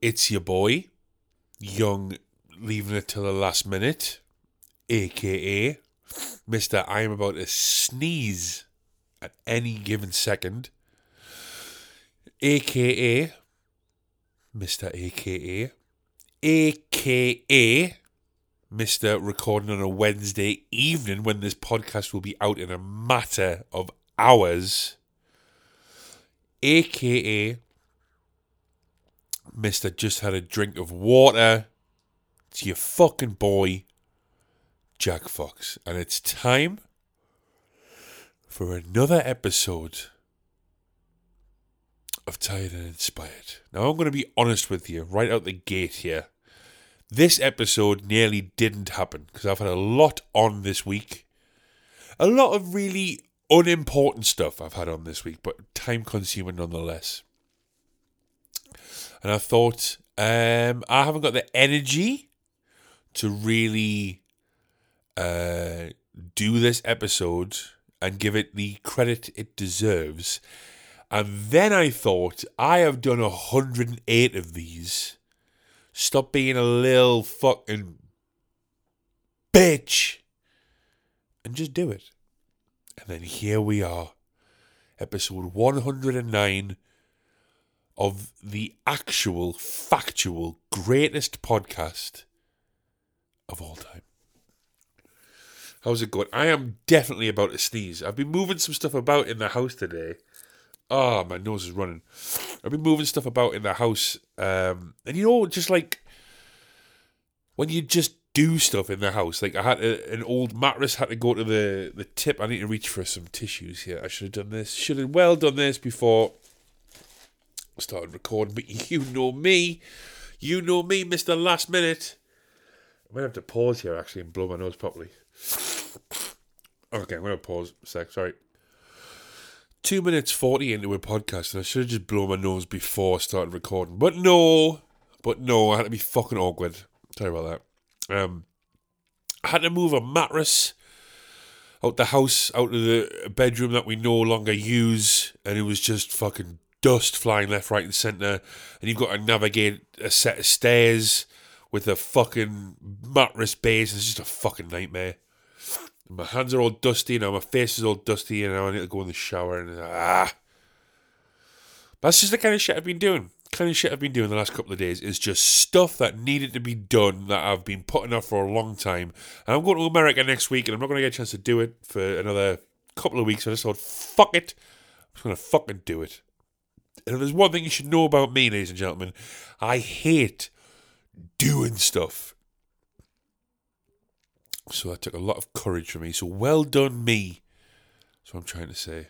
It's your boy, Young, leaving it till the last minute, aka Mr. I am about to sneeze at any given second, aka Mr. AKA, aka Mr. Recording on a Wednesday evening when this podcast will be out in a matter of hours, aka Mr. Just Had a Drink of Water. It's your fucking boy, Jack Fox. And it's time for another episode of Tired and Inspired. Now, I'm going to be honest with you right out the gate here. This episode nearly didn't happen because I've had a lot on this week. A lot of really unimportant stuff I've had on this week, but time consuming nonetheless. And I thought, um, I haven't got the energy to really uh, do this episode and give it the credit it deserves. And then I thought, I have done 108 of these. Stop being a little fucking bitch and just do it. And then here we are, episode 109 of the actual, factual, greatest podcast of all time. How's it going? I am definitely about to sneeze. I've been moving some stuff about in the house today. Oh, my nose is running. I've been moving stuff about in the house. Um, and you know, just like when you just do stuff in the house, like I had a, an old mattress, had to go to the, the tip. I need to reach for some tissues here. I should have done this. Should have well done this before started recording. But you know me. You know me, Mr. Last Minute. I might have to pause here actually and blow my nose properly. Okay, I'm to pause a sec. Sorry two minutes 40 into a podcast and I should have just blown my nose before I started recording. But no, but no, I had to be fucking awkward. Sorry about that. Um, I had to move a mattress out the house, out of the bedroom that we no longer use, and it was just fucking dust flying left, right, and centre. And you've got to navigate a set of stairs with a fucking mattress base. It's just a fucking nightmare. My hands are all dusty now. My face is all dusty, and now I need to go in the shower. And ah, that's just the kind of shit I've been doing. The kind of shit I've been doing the last couple of days is just stuff that needed to be done that I've been putting off for a long time. And I'm going to America next week, and I'm not going to get a chance to do it for another couple of weeks. I just thought, fuck it, I'm just going to fucking do it. And if there's one thing you should know about me, ladies and gentlemen, I hate doing stuff. So that took a lot of courage for me. So well done, me. That's what I'm trying to say.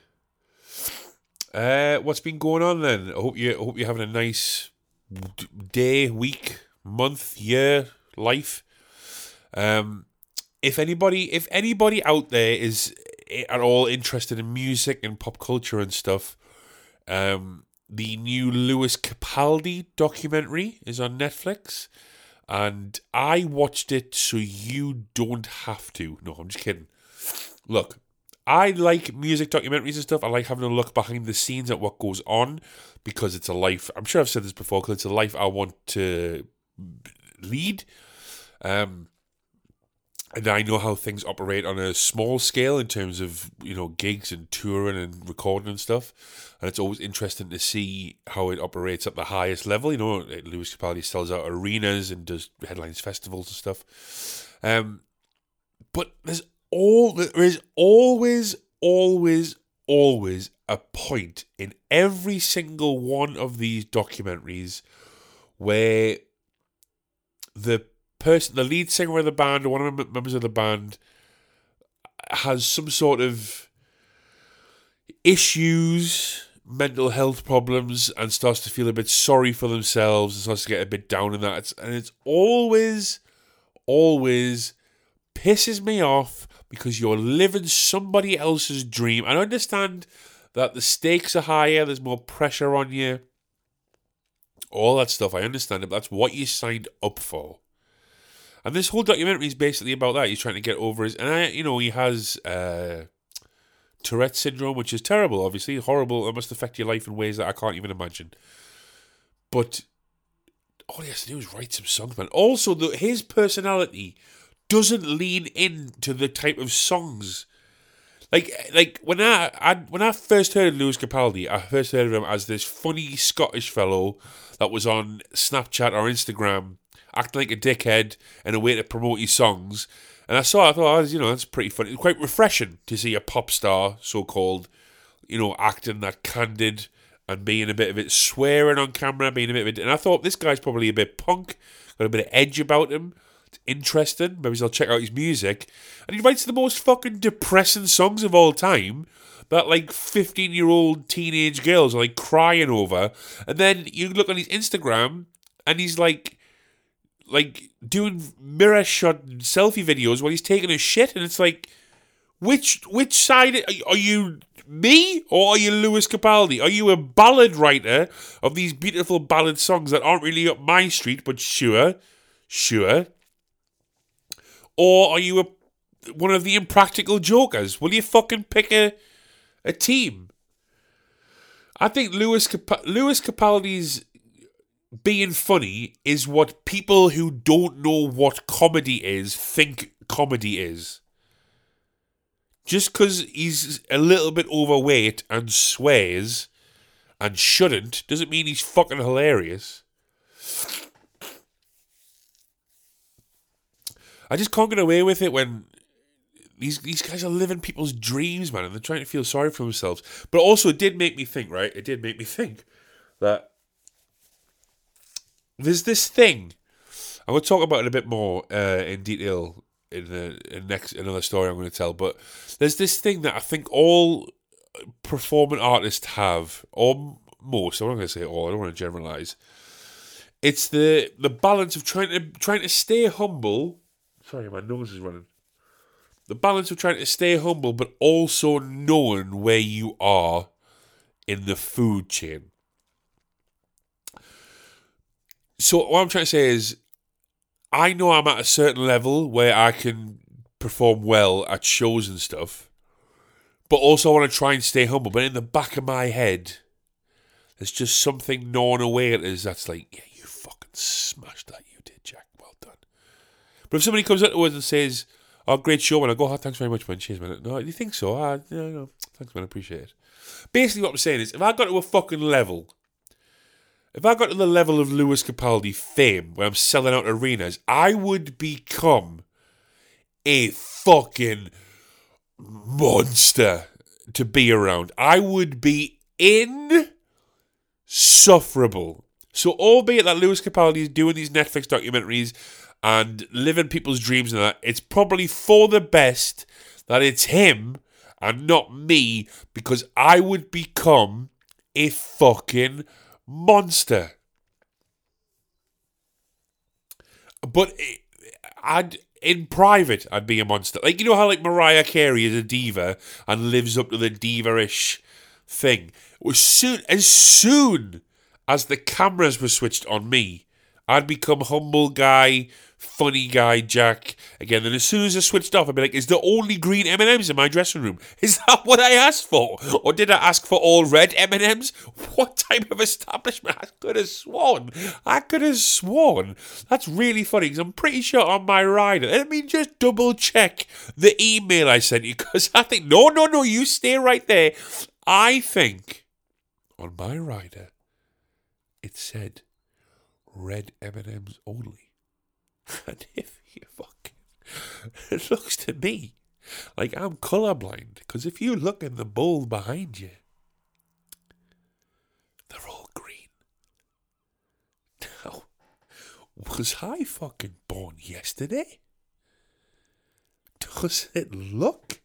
Uh, what's been going on then? I hope you I hope you're having a nice day, week, month, year, life. Um, if anybody if anybody out there is at all interested in music and pop culture and stuff, um, the new Lewis Capaldi documentary is on Netflix and I watched it so you don't have to. No, I'm just kidding. Look, I like music documentaries and stuff. I like having a look behind the scenes at what goes on because it's a life. I'm sure I've said this before because it's a life I want to lead. Um, and I know how things operate on a small scale in terms of you know gigs and touring and recording and stuff, and it's always interesting to see how it operates at the highest level. You know, Lewis Capaldi sells out arenas and does headlines festivals and stuff. Um, but there's all there is always, always, always a point in every single one of these documentaries where the person, the lead singer of the band, one of the members of the band, has some sort of issues, mental health problems and starts to feel a bit sorry for themselves and starts to get a bit down in that. And it's always, always pisses me off because you're living somebody else's dream. I understand that the stakes are higher, there's more pressure on you, all that stuff. I understand it, but that's what you signed up for. And this whole documentary is basically about that. He's trying to get over his, and I, you know, he has uh, Tourette's syndrome, which is terrible, obviously horrible. It must affect your life in ways that I can't even imagine. But all he has to do is write some songs, man. Also, the, his personality doesn't lean into the type of songs. Like, like when I, I when I first heard of Lewis Capaldi, I first heard of him as this funny Scottish fellow that was on Snapchat or Instagram acting like a dickhead in a way to promote his songs. And I saw, I thought, oh, you know, that's pretty funny. It's quite refreshing to see a pop star, so called, you know, acting that candid and being a bit of it, swearing on camera, being a bit of it. And I thought this guy's probably a bit punk, got a bit of edge about him. It's interesting. Maybe I'll check out his music. And he writes the most fucking depressing songs of all time that like 15 year old teenage girls are like crying over. And then you look on his Instagram and he's like like doing mirror shot selfie videos while he's taking a shit, and it's like, which which side are you? Me or are you Lewis Capaldi? Are you a ballad writer of these beautiful ballad songs that aren't really up my street, but sure, sure? Or are you a one of the impractical jokers? Will you fucking pick a a team? I think Lewis Cap- Lewis Capaldi's being funny is what people who don't know what comedy is think comedy is. Just because he's a little bit overweight and swears and shouldn't doesn't mean he's fucking hilarious. I just can't get away with it when these these guys are living people's dreams, man, and they're trying to feel sorry for themselves. But also, it did make me think, right? It did make me think that there's this thing. I will talk about it a bit more uh, in detail in the in next another story I'm going to tell. But there's this thing that I think all performing artists have, or most. I'm not going to say all. I don't want to generalize. It's the the balance of trying to trying to stay humble. Sorry, my nose is running. The balance of trying to stay humble, but also knowing where you are in the food chain. So what I'm trying to say is, I know I'm at a certain level where I can perform well at shows and stuff, but also I want to try and stay humble. But in the back of my head, there's just something gnawing away at us that's like, yeah, you fucking smashed that, you did, Jack. Well done. But if somebody comes up to us and says, "Oh, great show," and I go, "Oh, thanks very much, man. Cheers, man." No, you think so? Ah, no, no, thanks, man. I appreciate it. Basically, what I'm saying is, if I got to a fucking level if I got to the level of Lewis Capaldi fame where I'm selling out arenas, I would become a fucking monster to be around. I would be insufferable. So, albeit that Lewis Capaldi is doing these Netflix documentaries and living people's dreams and that, it's probably for the best that it's him and not me because I would become a fucking monster. But I'd in private, I'd be a monster. Like you know how like Mariah Carey is a diva and lives up to the diva-ish thing. Was soon as soon as the cameras were switched on me, I'd become humble guy funny guy Jack again. And as soon as I switched off, I'd be like, "Is there only green M and M's in my dressing room? Is that what I asked for, or did I ask for all red M and M's? What type of establishment? I could have sworn. I could have sworn. That's really funny because I'm pretty sure on my rider. Let me just double check the email I sent you because I think no, no, no. You stay right there. I think on my rider it said red M&Ms only. And if you fucking. It looks to me like I'm colorblind. Because if you look in the bowl behind you, they're all green. Now, was I fucking born yesterday? Does it look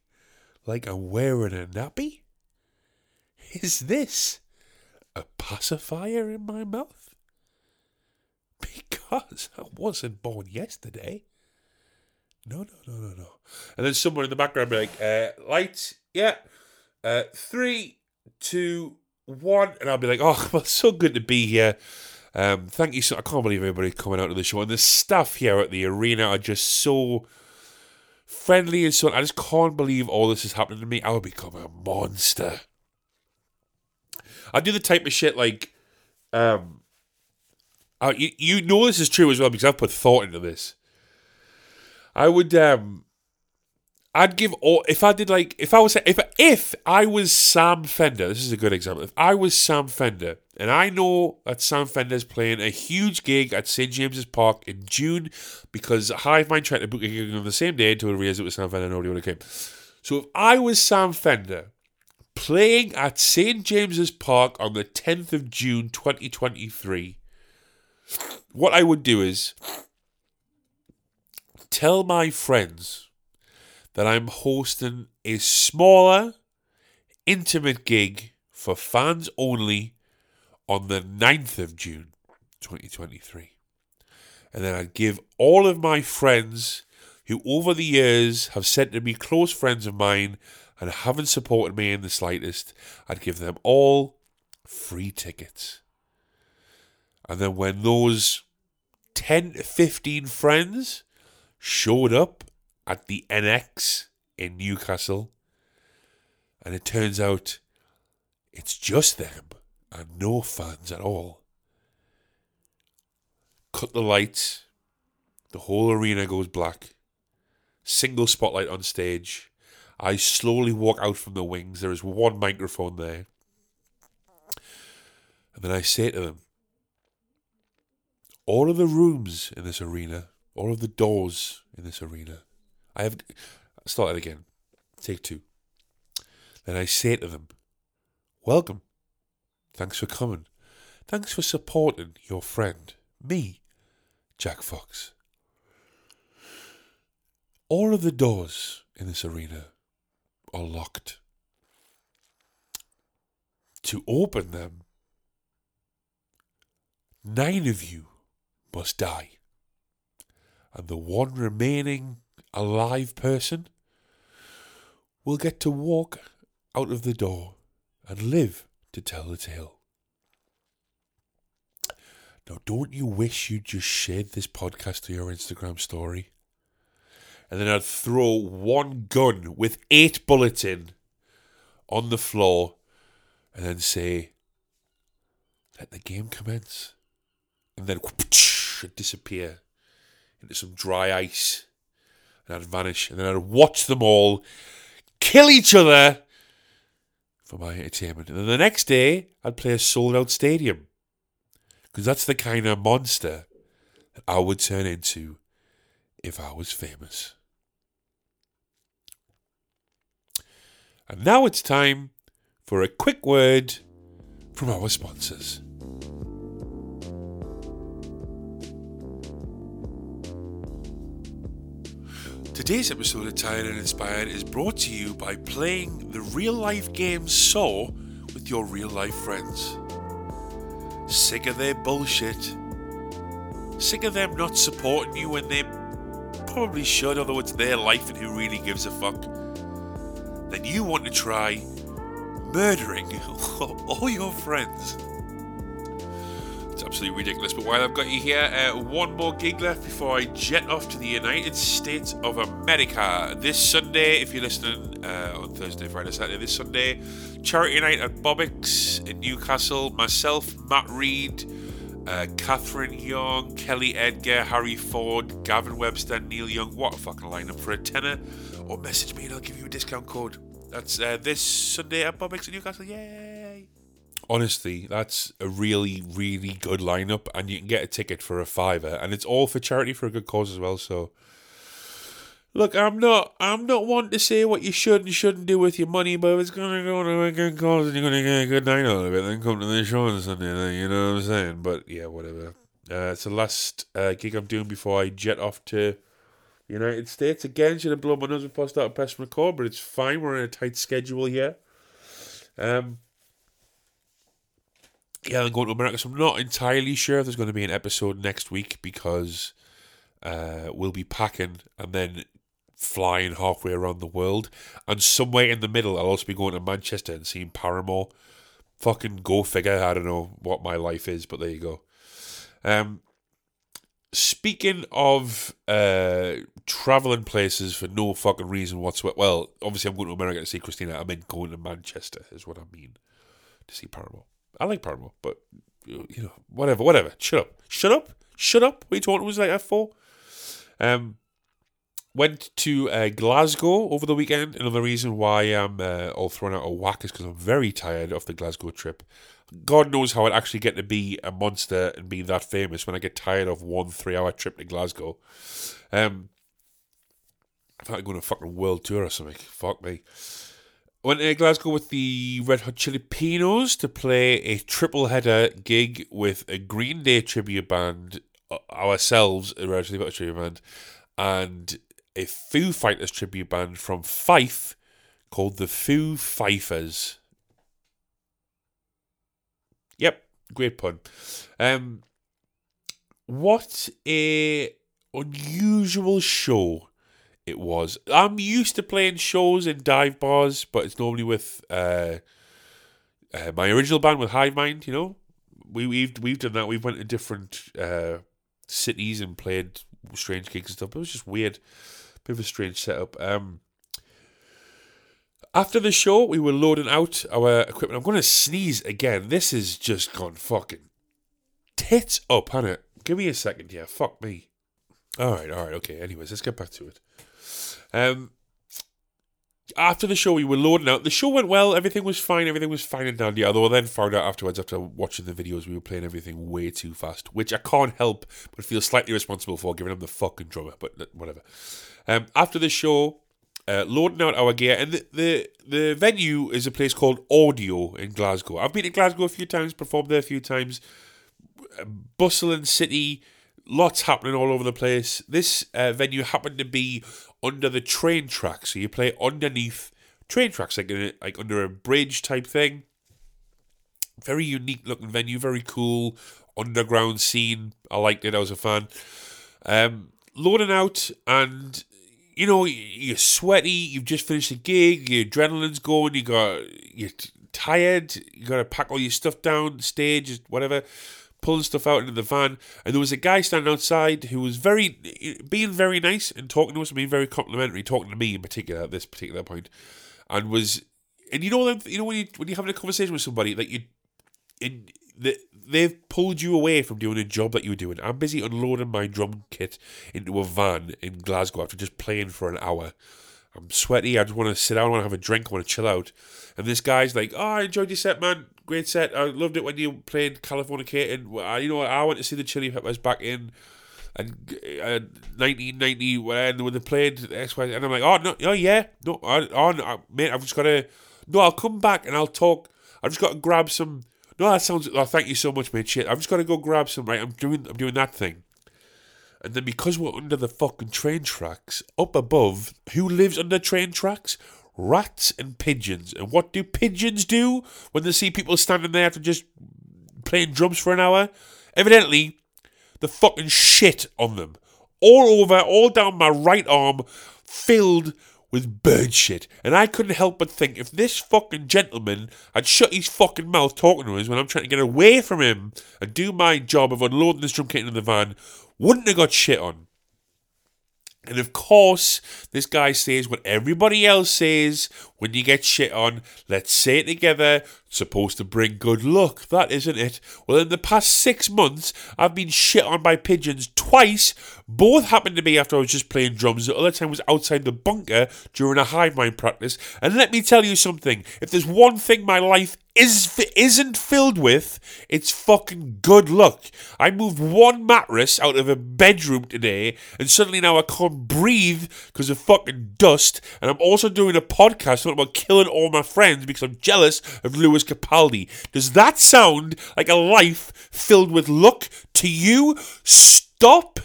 like I'm wearing a nappy? Is this a pacifier in my mouth? Because I wasn't born yesterday. No, no, no, no, no. And then someone in the background be like, uh, lights, yeah. Uh, three, two, one. And I'll be like, oh, well, so good to be here. Um, thank you so I can't believe everybody coming out to the show. And the staff here at the arena are just so friendly and so on. I just can't believe all this is happening to me. I will become a monster. I do the type of shit like, um, I, you, you know this is true as well because I've put thought into this. I would, um, I'd give all if I did like if I was if if I was Sam Fender. This is a good example. If I was Sam Fender and I know that Sam Fender's playing a huge gig at St James's Park in June because Hive Mind tried to book a gig on the same day until we realised it was Sam Fender and nobody would have came. So if I was Sam Fender playing at St James's Park on the 10th of June 2023, what I would do is tell my friends that I'm hosting a smaller, intimate gig for fans only on the 9th of June 2023. And then I'd give all of my friends who over the years have said to be close friends of mine and haven't supported me in the slightest, I'd give them all free tickets. And then when those 10 to 15 friends showed up at the NX in Newcastle, and it turns out it's just them and no fans at all. Cut the lights, the whole arena goes black. Single spotlight on stage. I slowly walk out from the wings. There is one microphone there. And then I say to them, all of the rooms in this arena, all of the doors in this arena, I have. Start it again. Take two. Then I say to them, Welcome. Thanks for coming. Thanks for supporting your friend, me, Jack Fox. All of the doors in this arena are locked. To open them, nine of you must die. And the one remaining alive person will get to walk out of the door and live to tell the tale. Now, don't you wish you'd just shared this podcast to your Instagram story? And then I'd throw one gun with eight bullets in on the floor and then say, let the game commence. And then disappear into some dry ice and I'd vanish, and then I'd watch them all kill each other for my entertainment. And then the next day, I'd play a sold out stadium because that's the kind of monster that I would turn into if I was famous. And now it's time for a quick word from our sponsors. Today's episode of Tired and Inspired is brought to you by playing the real life game Saw with your real life friends. Sick of their bullshit? Sick of them not supporting you when they probably should, although it's their life and who really gives a fuck? Then you want to try murdering all your friends. Absolutely ridiculous. But while I've got you here, uh, one more gig left before I jet off to the United States of America. This Sunday, if you're listening uh, on Thursday, Friday, Saturday, this Sunday, charity night at Bobik's in Newcastle. Myself, Matt Reed, uh, Catherine Young, Kelly Edgar, Harry Ford, Gavin Webster, Neil Young. What a fucking lineup for a tenner. Or message me and I'll give you a discount code. That's uh, this Sunday at Bobik's in Newcastle. Yay! Honestly, that's a really, really good lineup, and you can get a ticket for a fiver, and it's all for charity for a good cause as well. So, look, I'm not, I'm not one to say what you should and shouldn't do with your money, but if it's gonna go to a good cause and you're gonna get a good night out of it, then come to the show on Sunday. You know what I'm saying? But yeah, whatever. Uh, it's the last uh, gig I'm doing before I jet off to. United States again. Should have blown my nose before I started pressing record, but it's fine. We're in a tight schedule here. Um, yeah, I'm going to America. So I'm not entirely sure if there's going to be an episode next week because uh, we'll be packing and then flying halfway around the world. And somewhere in the middle, I'll also be going to Manchester and seeing Paramore. Fucking go figure. I don't know what my life is, but there you go. Um, speaking of uh, traveling places for no fucking reason whatsoever. Well, obviously, I'm going to America to see Christina. I mean, going to Manchester is what I mean to see Paramore. I like Paramore, but you know, whatever, whatever. Shut up, shut up, shut up. What are you talking was like that for? Um, went to uh, Glasgow over the weekend. Another reason why I'm uh, all thrown out of whack is because I'm very tired of the Glasgow trip. God knows how I'd actually get to be a monster and be that famous when I get tired of one three-hour trip to Glasgow. Um, I thought I'd go on a fucking world tour or something. Fuck me. Went to Glasgow with the Red Hot Chili Pinos to play a triple header gig with a Green Day tribute band, ourselves, a Red Hot tribute band, and a Foo Fighters tribute band from Fife called the Foo Fifers. Yep, great pun. Um, what a unusual show it was. I'm used to playing shows in dive bars, but it's normally with uh, uh, my original band with Hive Mind. You know, we, we've we've done that. We've went to different uh, cities and played strange gigs and stuff. It was just weird, bit of a strange setup. Um, after the show, we were loading out our equipment. I'm going to sneeze again. This has just gone fucking tits up, hasn't it? Give me a second here. Fuck me. All right, all right, okay. Anyways, let's get back to it. Um, after the show, we were loading out. The show went well. Everything was fine. Everything was fine and dandy. Although I then found out afterwards, after watching the videos, we were playing everything way too fast, which I can't help but feel slightly responsible for, giving him the fucking drummer. But whatever. Um, after the show, uh, loading out our gear, and the, the the venue is a place called Audio in Glasgow. I've been to Glasgow a few times, performed there a few times. Bustling city, lots happening all over the place. This uh, venue happened to be under the train tracks, so you play underneath train tracks, like a, like under a bridge type thing. Very unique looking venue, very cool underground scene. I liked it. I was a fan. Um, loading out, and you know you're sweaty. You've just finished a gig. Your adrenaline's going. You got you're tired. You got to pack all your stuff down stage, whatever pulling stuff out into the van, and there was a guy standing outside who was very, being very nice and talking to us, and being very complimentary, talking to me in particular at this particular point, and was, and you know you know when you when you're having a conversation with somebody that you, in the they've pulled you away from doing a job that you were doing. I'm busy unloading my drum kit into a van in Glasgow after just playing for an hour. I'm sweaty. I just want to sit down. I want to have a drink. I want to chill out. And this guy's like, "Oh, I enjoyed your set, man great set. I loved it when you played Californicating. You know, I went to see the Chili Peppers back in and uh, 1990 when when they played X Y, and I'm like, oh no, oh yeah, no, oh, oh no, mate, I've just got to. No, I'll come back and I'll talk. I've just got to grab some. No, that sounds. Oh, thank you so much, mate. Shit, I've just got to go grab some. Right, I'm doing. I'm doing that thing. And then because we're under the fucking train tracks, up above, who lives under train tracks? Rats and pigeons. And what do pigeons do when they see people standing there after just playing drums for an hour? Evidently, the fucking shit on them. All over, all down my right arm, filled with bird shit. And I couldn't help but think if this fucking gentleman had shut his fucking mouth talking to us when I'm trying to get away from him and do my job of unloading this drum kit into the van, wouldn't have got shit on. And of course, this guy says what everybody else says when you get shit on. Let's say it together. Supposed to bring good luck. That isn't it? Well, in the past six months, I've been shit on by pigeons twice. Both happened to me after I was just playing drums. The other time was outside the bunker during a hive mind practice. And let me tell you something. If there's one thing my life is isn't filled with, it's fucking good luck. I moved one mattress out of a bedroom today, and suddenly now I can't breathe because of fucking dust. And I'm also doing a podcast talking about killing all my friends because I'm jealous of Lewis Capaldi. Does that sound like a life filled with luck to you? Stop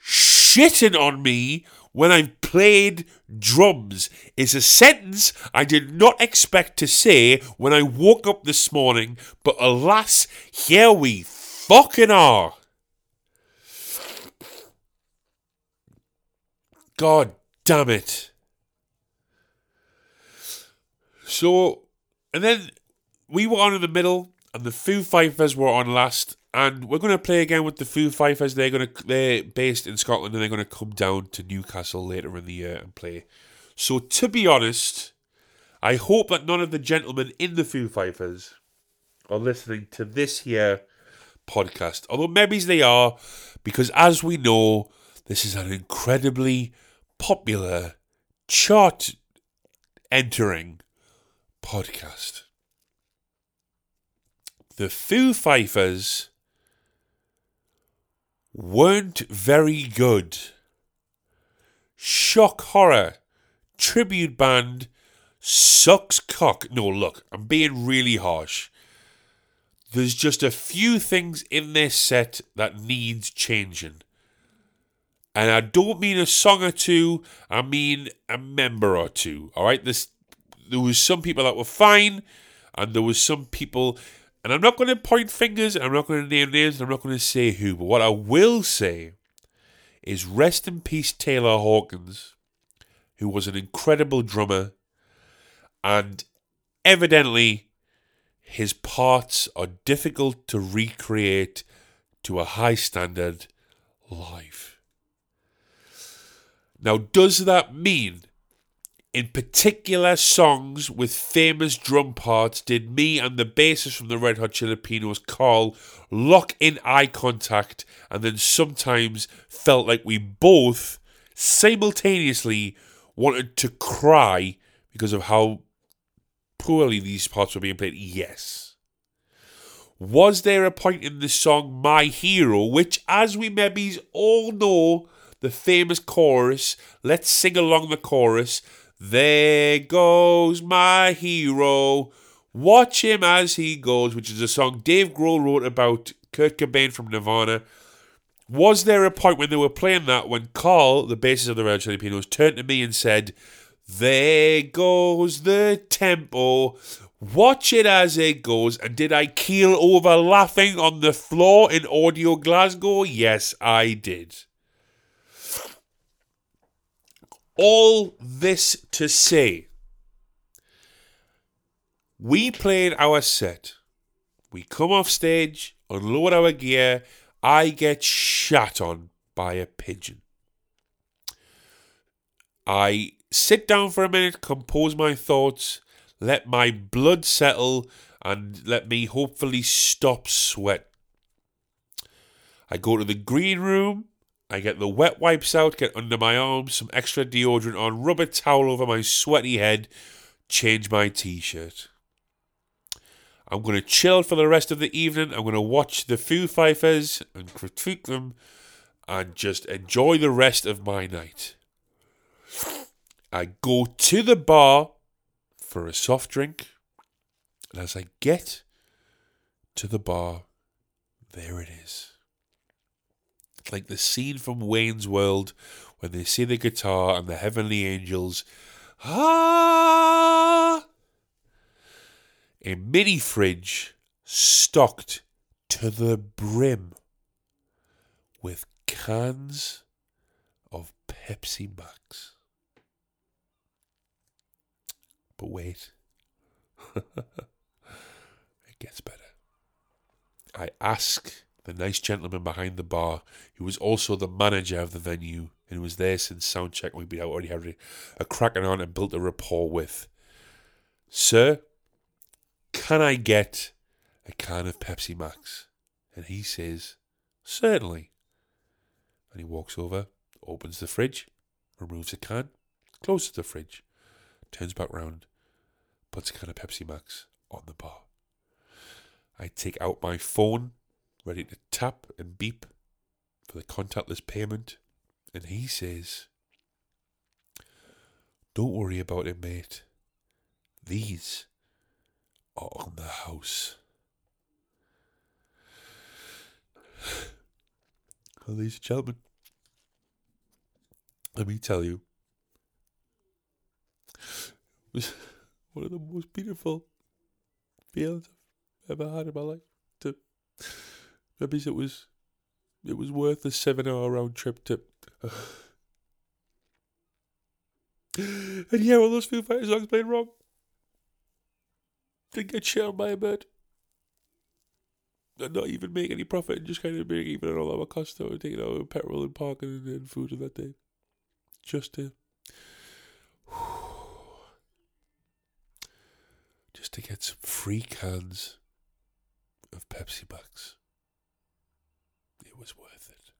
shitting on me when I've played drums is a sentence I did not expect to say when I woke up this morning, but alas, here we fucking are. God damn it. So, and then we were on in the middle, and the Foo Fighters were on last, and we're going to play again with the Foo Fighters. They're going to they're based in Scotland, and they're going to come down to Newcastle later in the year and play. So, to be honest, I hope that none of the gentlemen in the Foo Fighters are listening to this here podcast. Although maybe they are, because as we know, this is an incredibly popular chart entering podcast. The Foo Fighters weren't very good. Shock horror, tribute band, sucks cock. No, look, I'm being really harsh. There's just a few things in this set that needs changing. And I don't mean a song or two, I mean a member or two. All right, this there was some people that were fine, and there was some people, and I'm not going to point fingers, and I'm not going to name names, and I'm not going to say who. But what I will say is rest in peace, Taylor Hawkins, who was an incredible drummer, and evidently his parts are difficult to recreate to a high standard live. Now, does that mean in particular songs with famous drum parts did me and the bassist from the Red Hot Peppers, Carl, lock in eye contact and then sometimes felt like we both simultaneously wanted to cry because of how poorly these parts were being played? Yes. Was there a point in the song My Hero, which, as we maybe all know, the famous chorus, let's sing along the chorus, there goes my hero. Watch him as he goes, which is a song Dave Grohl wrote about Kurt Cobain from Nirvana. Was there a point when they were playing that when Carl, the bassist of the Red Chili Peppers, turned to me and said, There goes the tempo. Watch it as it goes. And did I keel over laughing on the floor in Audio Glasgow? Yes, I did. All this to say, we played our set. We come off stage, unload our gear. I get shat on by a pigeon. I sit down for a minute, compose my thoughts, let my blood settle, and let me hopefully stop sweat. I go to the green room I get the wet wipes out, get under my arms, some extra deodorant on, rub a towel over my sweaty head, change my t shirt. I'm going to chill for the rest of the evening. I'm going to watch the Foo Fighters and critique them and just enjoy the rest of my night. I go to the bar for a soft drink, and as I get to the bar, there it is like the scene from Wayne's World when they see the guitar and the heavenly angels. Ah! A mini fridge stocked to the brim with cans of Pepsi Max. But wait, it gets better. I ask the nice gentleman behind the bar, who was also the manager of the venue and was there since soundcheck. We'd been already had a cracking on and built a rapport with. Sir, can I get a can of Pepsi Max? And he says, Certainly. And he walks over, opens the fridge, removes a can, closes the fridge, turns back round, puts a can of Pepsi Max on the bar. I take out my phone ready to tap and beep for the contactless payment, and he says, Don't worry about it, mate. These are on the house. Well, ladies and gentlemen, let me tell you, it was one of the most beautiful feelings I've ever had in my life. To maybe it was it was worth the seven hour round trip to and yeah, all those Foo Fighters songs played wrong. Didn't get shit on by a bird. And not even make any profit and just kind of break even on all our costs that were taking out petrol and parking and, and food on that day. Just to just to get some free cans of Pepsi Max. Was worth it.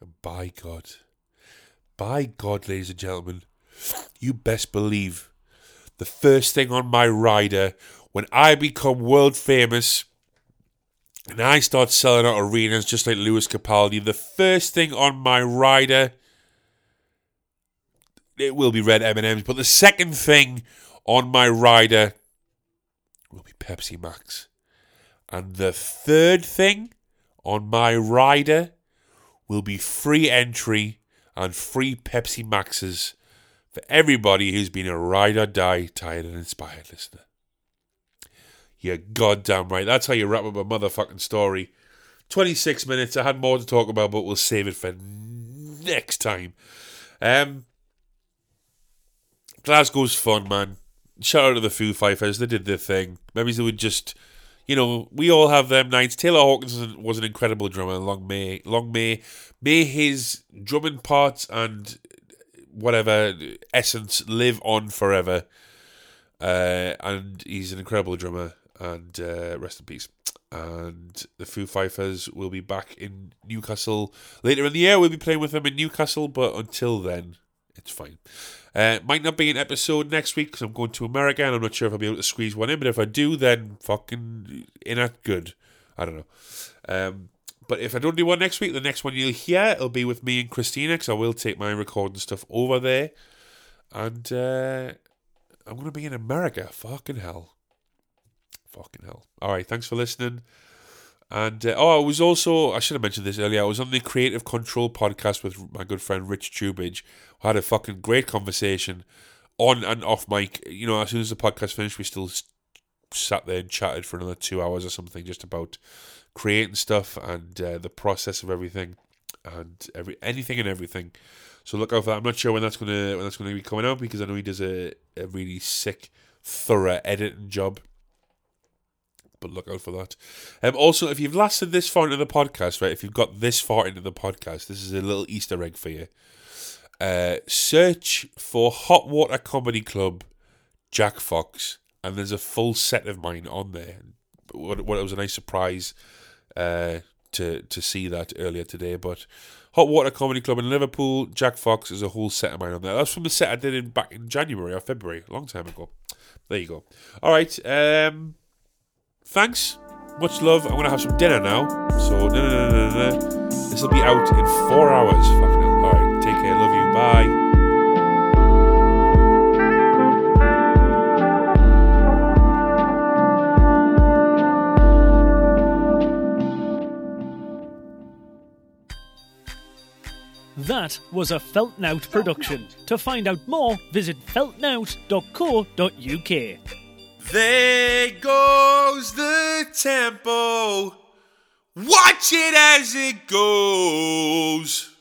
And by God, by God, ladies and gentlemen, you best believe the first thing on my rider when I become world famous and I start selling out arenas just like Lewis Capaldi, the first thing on my rider it will be red M&Ms, but the second thing on my rider will be Pepsi Max. And the third thing on my rider will be free entry and free Pepsi Maxes for everybody who's been a ride or die, tired and inspired listener. You're goddamn right. That's how you wrap up a motherfucking story. 26 minutes. I had more to talk about, but we'll save it for next time. Um, Glasgow's fun, man. Shout out to the Foo Fighters. They did their thing. Maybe they would just, you know, we all have them nights. Taylor Hawkins was an incredible drummer. Long may, long may, may his drumming parts and whatever essence live on forever. Uh, and he's an incredible drummer. And uh, rest in peace. And the Foo Fighters will be back in Newcastle later in the year. We'll be playing with them in Newcastle, but until then, it's fine. Uh, might not be an episode next week because I'm going to America and I'm not sure if I'll be able to squeeze one in. But if I do, then fucking in at good. I don't know. Um, but if I don't do one next week, the next one you'll hear it'll be with me and Christina because I will take my recording stuff over there. And uh, I'm to be in America. Fucking hell. Fucking hell. All right. Thanks for listening. And uh, oh, I was also, I should have mentioned this earlier, I was on the Creative Control podcast with my good friend Rich Tubage. I had a fucking great conversation on and off mic. You know, as soon as the podcast finished, we still sat there and chatted for another two hours or something just about creating stuff and uh, the process of everything and every anything and everything. So look out for that. I'm not sure when that's gonna when that's gonna be coming out because I know he does a, a really sick, thorough editing job but look out for that. Um, also, if you've lasted this far into the podcast, right, if you've got this far into the podcast, this is a little Easter egg for you. Uh, search for Hot Water Comedy Club Jack Fox, and there's a full set of mine on there. What, what it was a nice surprise uh, to to see that earlier today. But Hot Water Comedy Club in Liverpool, Jack Fox is a whole set of mine on there. That's from the set I did in back in January or February, a long time ago. There you go. All right. Um, thanks. Much love. I'm going to have some dinner now. So. This will be out in four hours. Fucking hell. All right. Take care. Love you. Bye. That was a Felt Nowt production. To find out more, visit feltnowt.co.uk. There goes the tempo. Watch it as it goes.